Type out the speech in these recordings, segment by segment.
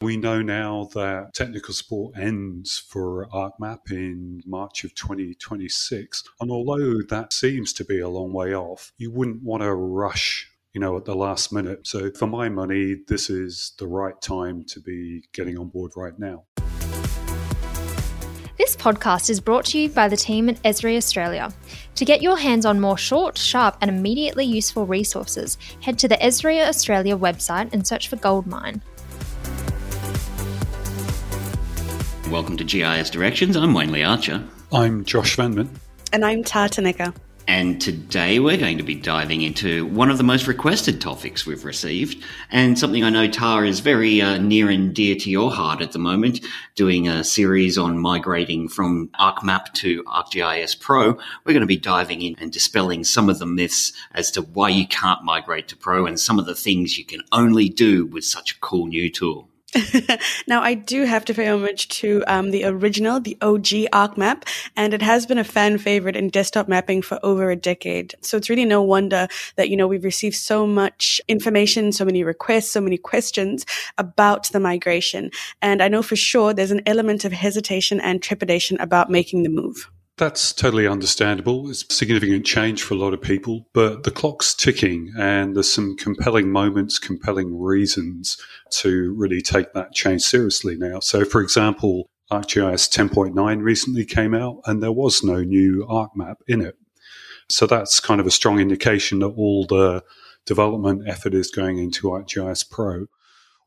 We know now that technical support ends for ArcMap in March of 2026. And although that seems to be a long way off, you wouldn't want to rush you know, at the last minute. So for my money, this is the right time to be getting on board right now. This podcast is brought to you by the team at Esri Australia. To get your hands on more short, sharp, and immediately useful resources, head to the Esri Australia website and search for Goldmine. Welcome to GIS Directions. I'm Wayne Lee Archer. I'm Josh Vanman. And I'm Tartanecker. And today we're going to be diving into one of the most requested topics we've received, and something I know Tara is very uh, near and dear to your heart at the moment, doing a series on migrating from ArcMap to ArcGIS Pro. We're going to be diving in and dispelling some of the myths as to why you can't migrate to Pro and some of the things you can only do with such a cool new tool. now, I do have to pay homage to um, the original, the OG ArcMap, and it has been a fan favorite in desktop mapping for over a decade. So it's really no wonder that, you know, we've received so much information, so many requests, so many questions about the migration. And I know for sure there's an element of hesitation and trepidation about making the move. That's totally understandable. It's significant change for a lot of people, but the clock's ticking and there's some compelling moments, compelling reasons to really take that change seriously now. So, for example, ArcGIS 10.9 recently came out and there was no new ArcMap in it. So that's kind of a strong indication that all the development effort is going into ArcGIS Pro.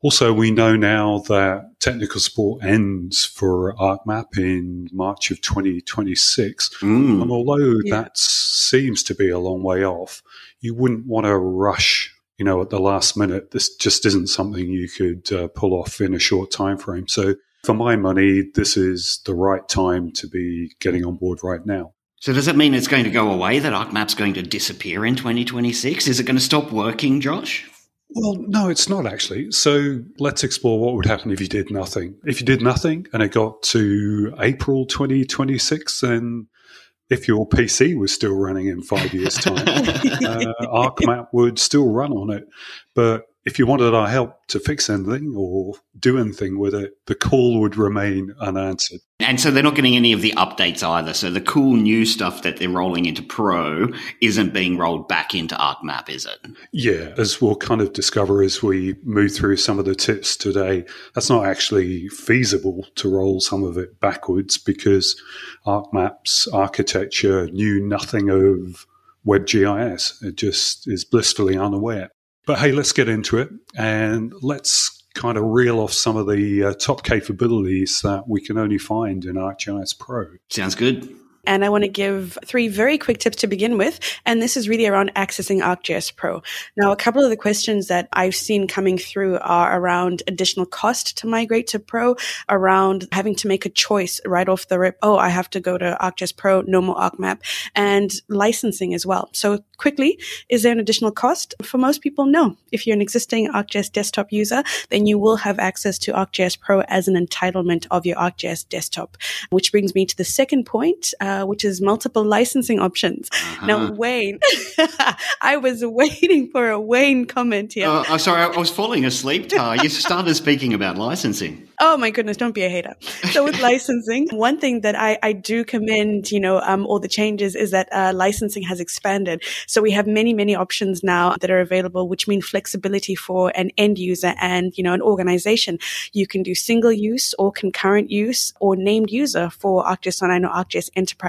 Also, we know now that technical support ends for ArcMap in March of 2026. Mm. And although yeah. that seems to be a long way off, you wouldn't want to rush, you know, at the last minute. This just isn't something you could uh, pull off in a short time frame. So for my money, this is the right time to be getting on board right now. So does it mean it's going to go away, that ArcMap's going to disappear in 2026? Is it going to stop working, Josh? Well, no, it's not actually. So let's explore what would happen if you did nothing. If you did nothing and it got to April 2026, then if your PC was still running in five years' time, uh, ArcMap would still run on it. But if you wanted our help to fix anything or do anything with it, the call would remain unanswered. And so they're not getting any of the updates either. So the cool new stuff that they're rolling into Pro isn't being rolled back into ArcMap, is it? Yeah, as we'll kind of discover as we move through some of the tips today, that's not actually feasible to roll some of it backwards because ArcMap's architecture knew nothing of WebGIS. It just is blissfully unaware. But hey, let's get into it and let's kind of reel off some of the uh, top capabilities that we can only find in ArcGIS Pro. Sounds good. And I want to give three very quick tips to begin with. And this is really around accessing ArcGIS Pro. Now, a couple of the questions that I've seen coming through are around additional cost to migrate to Pro, around having to make a choice right off the rip. Oh, I have to go to ArcGIS Pro, no more ArcMap, and licensing as well. So quickly, is there an additional cost? For most people, no. If you're an existing ArcGIS desktop user, then you will have access to ArcGIS Pro as an entitlement of your ArcGIS desktop. Which brings me to the second point. Uh, uh, which is multiple licensing options. Uh-huh. Now, Wayne, I was waiting for a Wayne comment here. Uh, oh, sorry, I was falling asleep, Tar. You started speaking about licensing. Oh my goodness, don't be a hater. So with licensing, one thing that I, I do commend, you know, um, all the changes is that uh, licensing has expanded. So we have many, many options now that are available, which mean flexibility for an end user and, you know, an organization. You can do single use or concurrent use or named user for ArcGIS Online or ArcGIS Enterprise.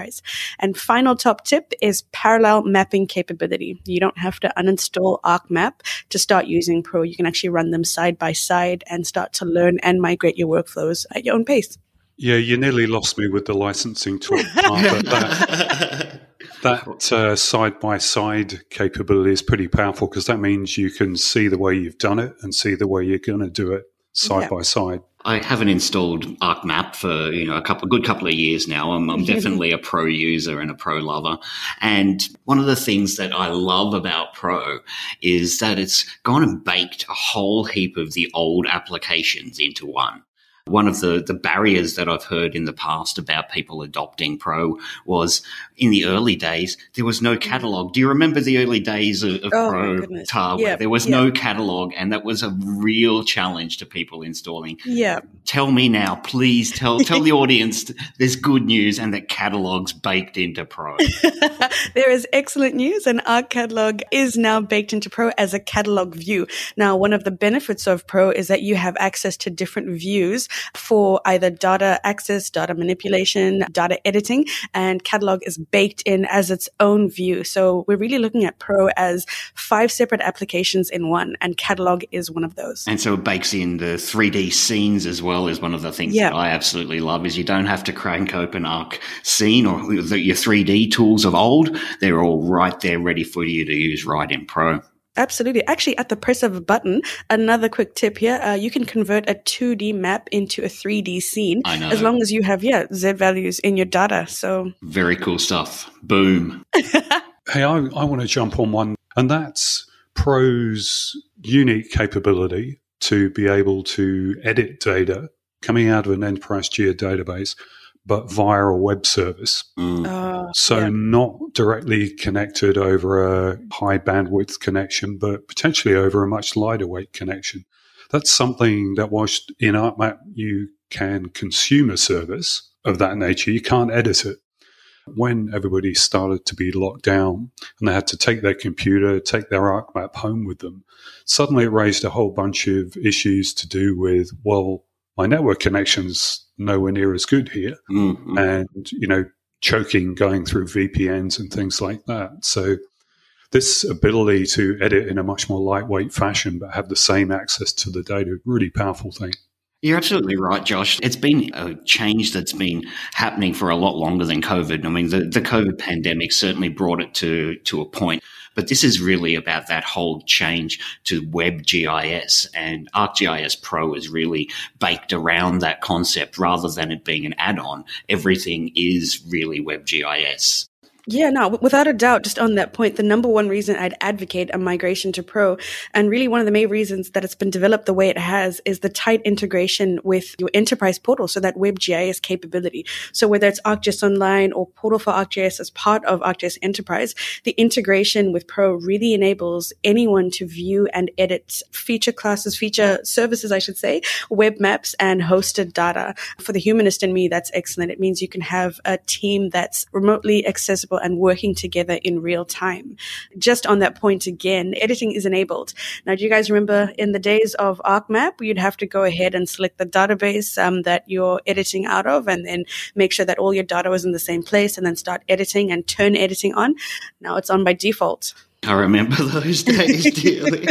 And final top tip is parallel mapping capability. You don't have to uninstall ArcMap to start using Pro. You can actually run them side by side and start to learn and migrate your workflows at your own pace. Yeah, you nearly lost me with the licensing talk. that that uh, side by side capability is pretty powerful because that means you can see the way you've done it and see the way you're going to do it side yeah. by side. I haven't installed ArcMap for you know a couple, a good couple of years now. I'm, I'm definitely a pro user and a pro lover. And one of the things that I love about Pro is that it's gone and baked a whole heap of the old applications into one. One of the, the barriers that I've heard in the past about people adopting Pro was in the early days, there was no catalog. Do you remember the early days of, of Oh, Pro. Tar where Yeah, there was yeah. no catalog and that was a real challenge to people installing? Yeah. Tell me now, please tell, tell the audience there's good news and that catalog's baked into Pro. there is excellent news, and our catalog is now baked into Pro as a catalog view. Now, one of the benefits of Pro is that you have access to different views for either data access, data manipulation, data editing, and catalog is baked in as its own view. So we're really looking at Pro as five separate applications in one, and catalog is one of those. And so it bakes in the 3D scenes as well is one of the things Yeah. that I absolutely love is you don't have to crank open Arc Scene or the, your 3D tools of old. They're all right there ready for you to use right in Pro. Absolutely. Actually, at the press of a button, another quick tip here, uh, you can convert a 2D map into a 3D scene I know. as long as you have, yeah, Z values in your data. So, Very cool stuff. Boom. Hey, I, I want to jump on one, and that's Pro's unique capability to be able to edit data coming out of an enterprise geo database, but via a web service. Mm. uh, So yeah. not directly connected over a high bandwidth connection, but potentially over a much lighter weight connection. That's something that whilst in ArcMap you can consume a service of that nature, you can't edit it. When everybody started to be locked down and they had to take their computer, take their ArcMap home with them, suddenly it raised a whole bunch of issues to do with, well, my network connection's nowhere near as good here Mm, mm. and you know choking going through VPNs and things like that. So this ability to edit in a much more lightweight fashion but have the same access to the data, really powerful thing. You're absolutely right, Josh. It's been a change that's been happening for a lot longer than COVID. I mean, the, the COVID pandemic certainly brought it to, to a point, but this is really about that whole change to web GIS and ArcGIS Pro is really baked around that concept rather than it being an add-on. Everything is really web GIS. Yeah, no, without a doubt, just on that point, the number one reason I'd advocate a migration to Pro, and really one of the main reasons that it's been developed the way it has, is the tight integration with your enterprise portal, so that WebGIS capability. So whether it's ArcGIS Online or Portal for ArcGIS as part of ArcGIS Enterprise, the integration with Pro really enables anyone to view and edit feature classes, feature services, I should say, web maps and hosted data. For the humanist in me, that's excellent. It means you can have a team that's remotely accessible and working together in real time. Just on that point again, editing is enabled. Now, do you guys remember in the days of ArcMap, you'd have to go ahead and select the database um, that you're editing out of and then make sure that all your data was in the same place and then start editing and turn editing on. Now it's on by default. I remember those days dearly.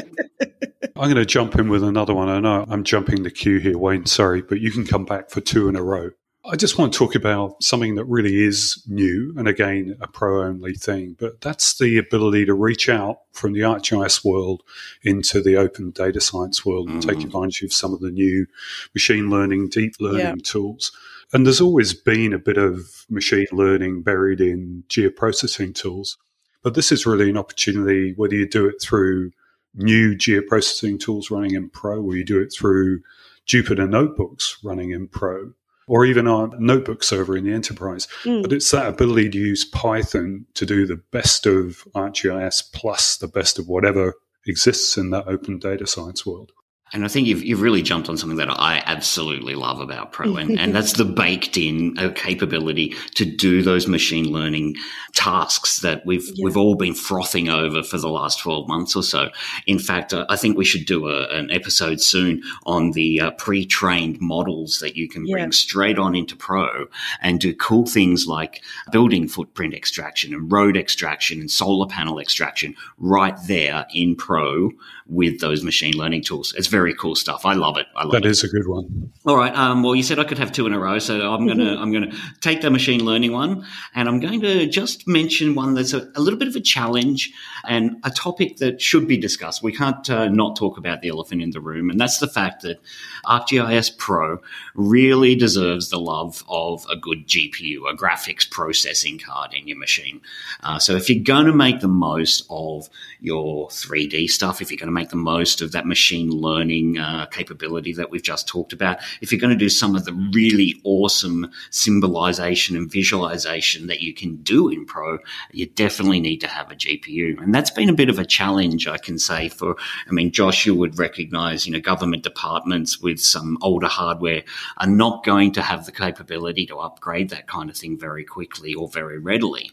I'm going to jump in with another one. I know I'm jumping the queue here, Wayne. Sorry, but you can come back for two in a row. I just want to talk about something that really is new and again, a pro only thing, but that's the ability to reach out from the ArcGIS world into the open data science world and take Mhm. advantage of some of the new machine learning, deep learning Yeah. tools. And there's always been a bit of machine learning buried in geoprocessing tools. But this is really an opportunity, whether you do it through new geoprocessing tools running in Pro, or you do it through Jupyter notebooks running in Pro, or even our notebook server in the enterprise. Mm. But it's that ability to use Python to do the best of ArcGIS plus the best of whatever exists in that open data science world. And I think you've, you've really jumped on something that I absolutely love about Pro, and, and that's the baked in uh, capability to do those machine learning tasks that we've Yeah. we've all been frothing over for the last twelve months or so. In fact, I think we should do a, an episode soon on the uh, pre-trained models that you can Yeah. bring straight on into Pro and do cool things like building footprint extraction and road extraction and solar panel extraction right there in Pro with those machine learning tools. It's very cool stuff. I love it. I love That it. is a good one. All right. Um, well, you said I could have two in a row, so I'm gonna. I'm gonna take the machine learning one, and I'm going to just mention one that's a, a little bit of a challenge and a topic that should be discussed. We can't uh, not talk about the elephant in the room, and that's the fact that ArcGIS Pro really deserves the love of a good GPU, a graphics processing card in your machine. Uh, so if you're going to make the most of your 3D stuff, if you're going to make the most of that machine learning learning uh, capability that we've just talked about. If you're going to do some of the really awesome symbolization and visualization that you can do in Pro, you definitely need to have a GPU. And that's been a bit of a challenge, I can say, for, I mean, Josh, you would recognize, you know, government departments with some older hardware are not going to have the capability to upgrade that kind of thing very quickly or very readily.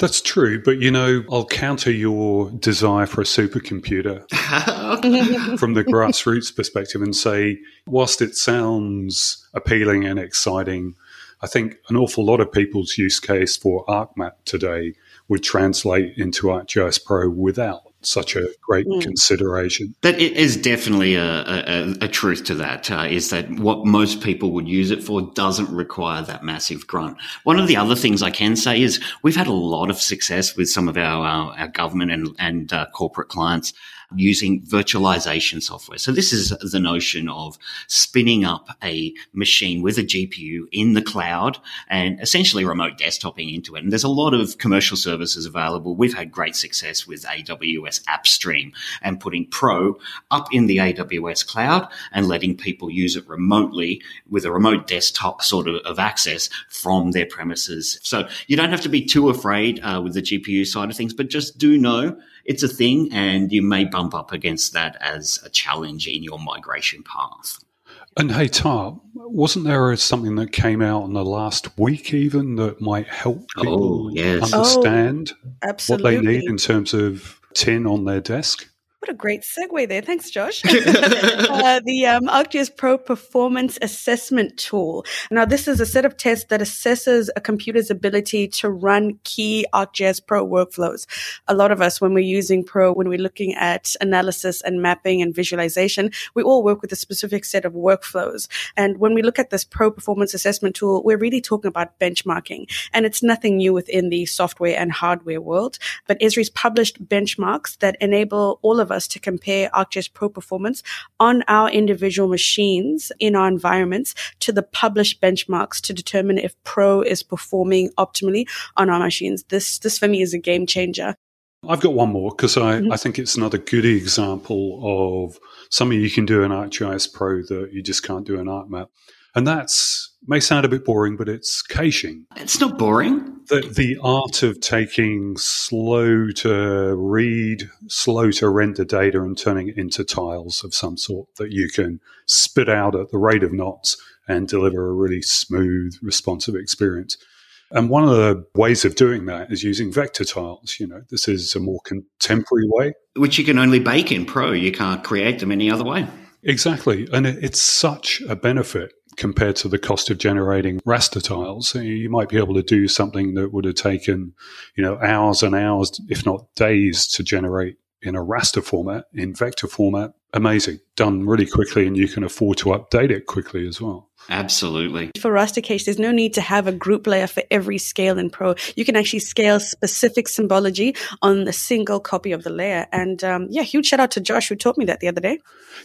That's true, but you know, I'll counter your desire for a supercomputer from the grassroots perspective and say, whilst it sounds appealing and exciting, I think an awful lot of people's use case for ArcMap today would translate into ArcGIS Pro without such a great mm. consideration. That is definitely a, a, a truth to that. Uh, is that what most people would use it for doesn't require that massive grunt. One of the other things I can say is we've had a lot of success with some of our, our, our government and, and uh, corporate clients using virtualization software. So this is the notion of spinning up a machine with a GPU in the cloud and essentially remote desktoping into it. And there's a lot of commercial services available. We've had great success with AWS AppStream and putting Pro up in the AWS cloud and letting people use it remotely with a remote desktop sort of, of access from their premises. So you don't have to be too afraid uh, with the GPU side of things, but just do know it's a thing and you may bump up against that as a challenge in your migration path. And hey, Tar, wasn't there something that came out in the last week even that might help people oh, yes. understand oh, what they need in terms of tin on their desk? What a great segue there. Thanks, Josh. uh, the um, ArcGIS Pro Performance Assessment Tool. Now, this is a set of tests that assesses a computer's ability to run key ArcGIS Pro workflows. A lot of us, when we're using Pro, when we're looking at analysis and mapping and visualization, we all work with a specific set of workflows. And when we look at this Pro Performance Assessment Tool, we're really talking about benchmarking. And it's nothing new within the software and hardware world. But Esri's published benchmarks that enable all of us to compare ArcGIS Pro performance on our individual machines in our environments to the published benchmarks to determine if Pro is performing optimally on our machines. This, this for me is a game changer. I've got one more because I, mm-hmm. I think it's another good example of something you can do in ArcGIS Pro that you just can't do in ArcMap. And that's may sound a bit boring, but it's caching. It's not boring. The, the art of taking slow to read, slow to render data and turning it into tiles of some sort that you can spit out at the rate of knots and deliver a really smooth, responsive experience. And one of the ways of doing that is using vector tiles. You know, this is a more contemporary way. Which you can only bake in Pro. You can't create them any other way. Exactly. And it's such a benefit compared to the cost of generating raster tiles. You might be able to do something that would have taken, you know, hours and hours, if not days, to generate in a raster format, in vector format. Amazing. Done really quickly, and you can afford to update it quickly as well. Absolutely. For raster cache, there's no need to have a group layer for every scale in Pro. You can actually scale specific symbology on a single copy of the layer. And um, yeah, huge shout out to Josh who taught me that the other day.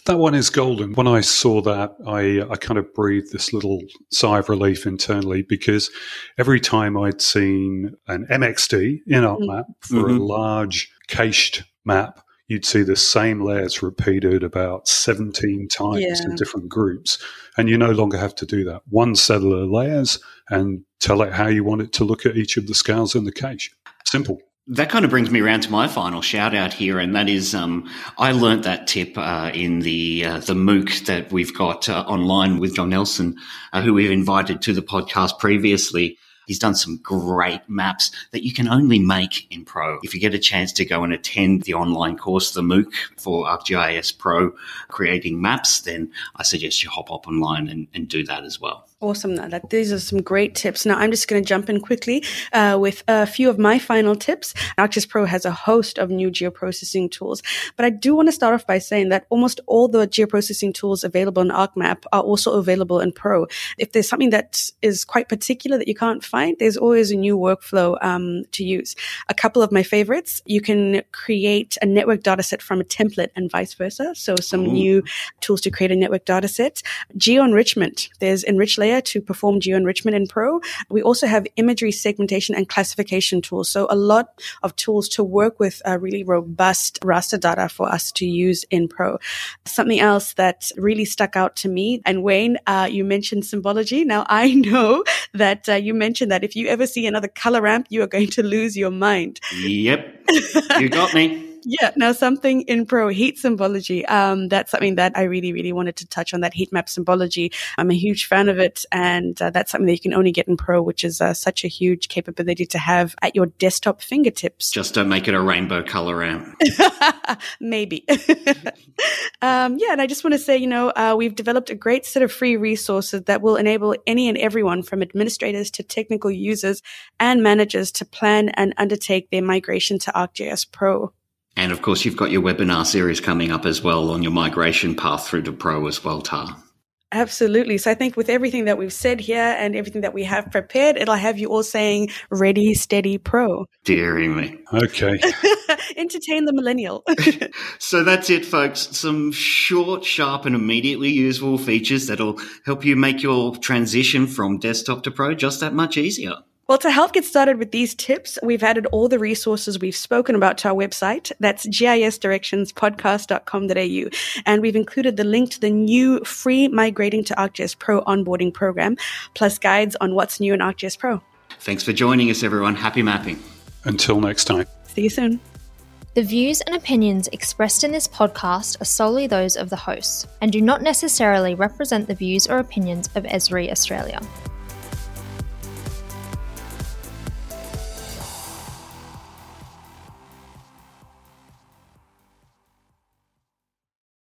That one is golden. When I saw that, I, I kind of breathed this little sigh of relief internally because every time I'd seen an MXD in ArcMap mm-hmm. for mm-hmm. a large cached map, you'd see the same layers repeated about 17 times yeah. in different groups. And you no longer have to do that. One cellular layers and tell it how you want it to look at each of the scales in the cache. Simple. That kind of brings me around to my final shout out here, and that is um, I learnt that tip uh, in the uh, the MOOC that we've got uh, online with John Nelson, uh, who we've invited to the podcast previously. He's done some great maps that you can only make in Pro. If you get a chance to go and attend the online course, the MOOC for ArcGIS Pro creating maps, then I suggest you hop up online and, and do that as well. Awesome. That these are some great tips. Now I'm just going to jump in quickly uh, with a few of my final tips. ArcGIS Pro has a host of new geoprocessing tools, but I do want to start off by saying that almost all the geoprocessing tools available in ArcMap are also available in Pro. If there's something that is quite particular that you can't find, there's always a new workflow um, to use. A couple of my favorites: you can create a network dataset from a template and vice versa. So some Ooh. new tools to create a network dataset. Geo enrichment. There's enrich to perform geo-enrichment in Pro. We also have imagery segmentation and classification tools. So a lot of tools to work with a really robust raster data for us to use in Pro. Something else that really stuck out to me, and Wayne, uh, you mentioned symbology. Now I know that uh, you mentioned that if you ever see another color ramp, you are going to lose your mind. Yep. You got me. Yeah. Now, something in Pro heat symbology. Um, that's something that I really, really wanted to touch on that heat map symbology. I'm a huge fan of it. And uh, that's something that you can only get in Pro, which is uh, such a huge capability to have at your desktop fingertips. Just don't make it a rainbow color ramp. Maybe. um, yeah. And I just want to say, you know, uh, we've developed a great set of free resources that will enable any and everyone from administrators to technical users and managers to plan and undertake their migration to ArcGIS Pro. And of course, you've got your webinar series coming up as well on your migration path through to Pro as well, Tar. Absolutely. So I think with everything that we've said here and everything that we have prepared, it'll have you all saying ready, steady, pro. Deary me. Okay. Entertain the millennial. so that's it, folks. Some short, sharp, and immediately usable features that'll help you make your transition from desktop to pro just that much easier. Well, to help get started with these tips, we've added all the resources we've spoken about to our website. That's gisdirectionspodcast.com.au. And we've included the link to the new free Migrating to ArcGIS Pro onboarding program, plus guides on what's new in ArcGIS Pro. Thanks for joining us, everyone. Happy mapping. Until next time. See you soon. The views and opinions expressed in this podcast are solely those of the hosts and do not necessarily represent the views or opinions of Esri Australia.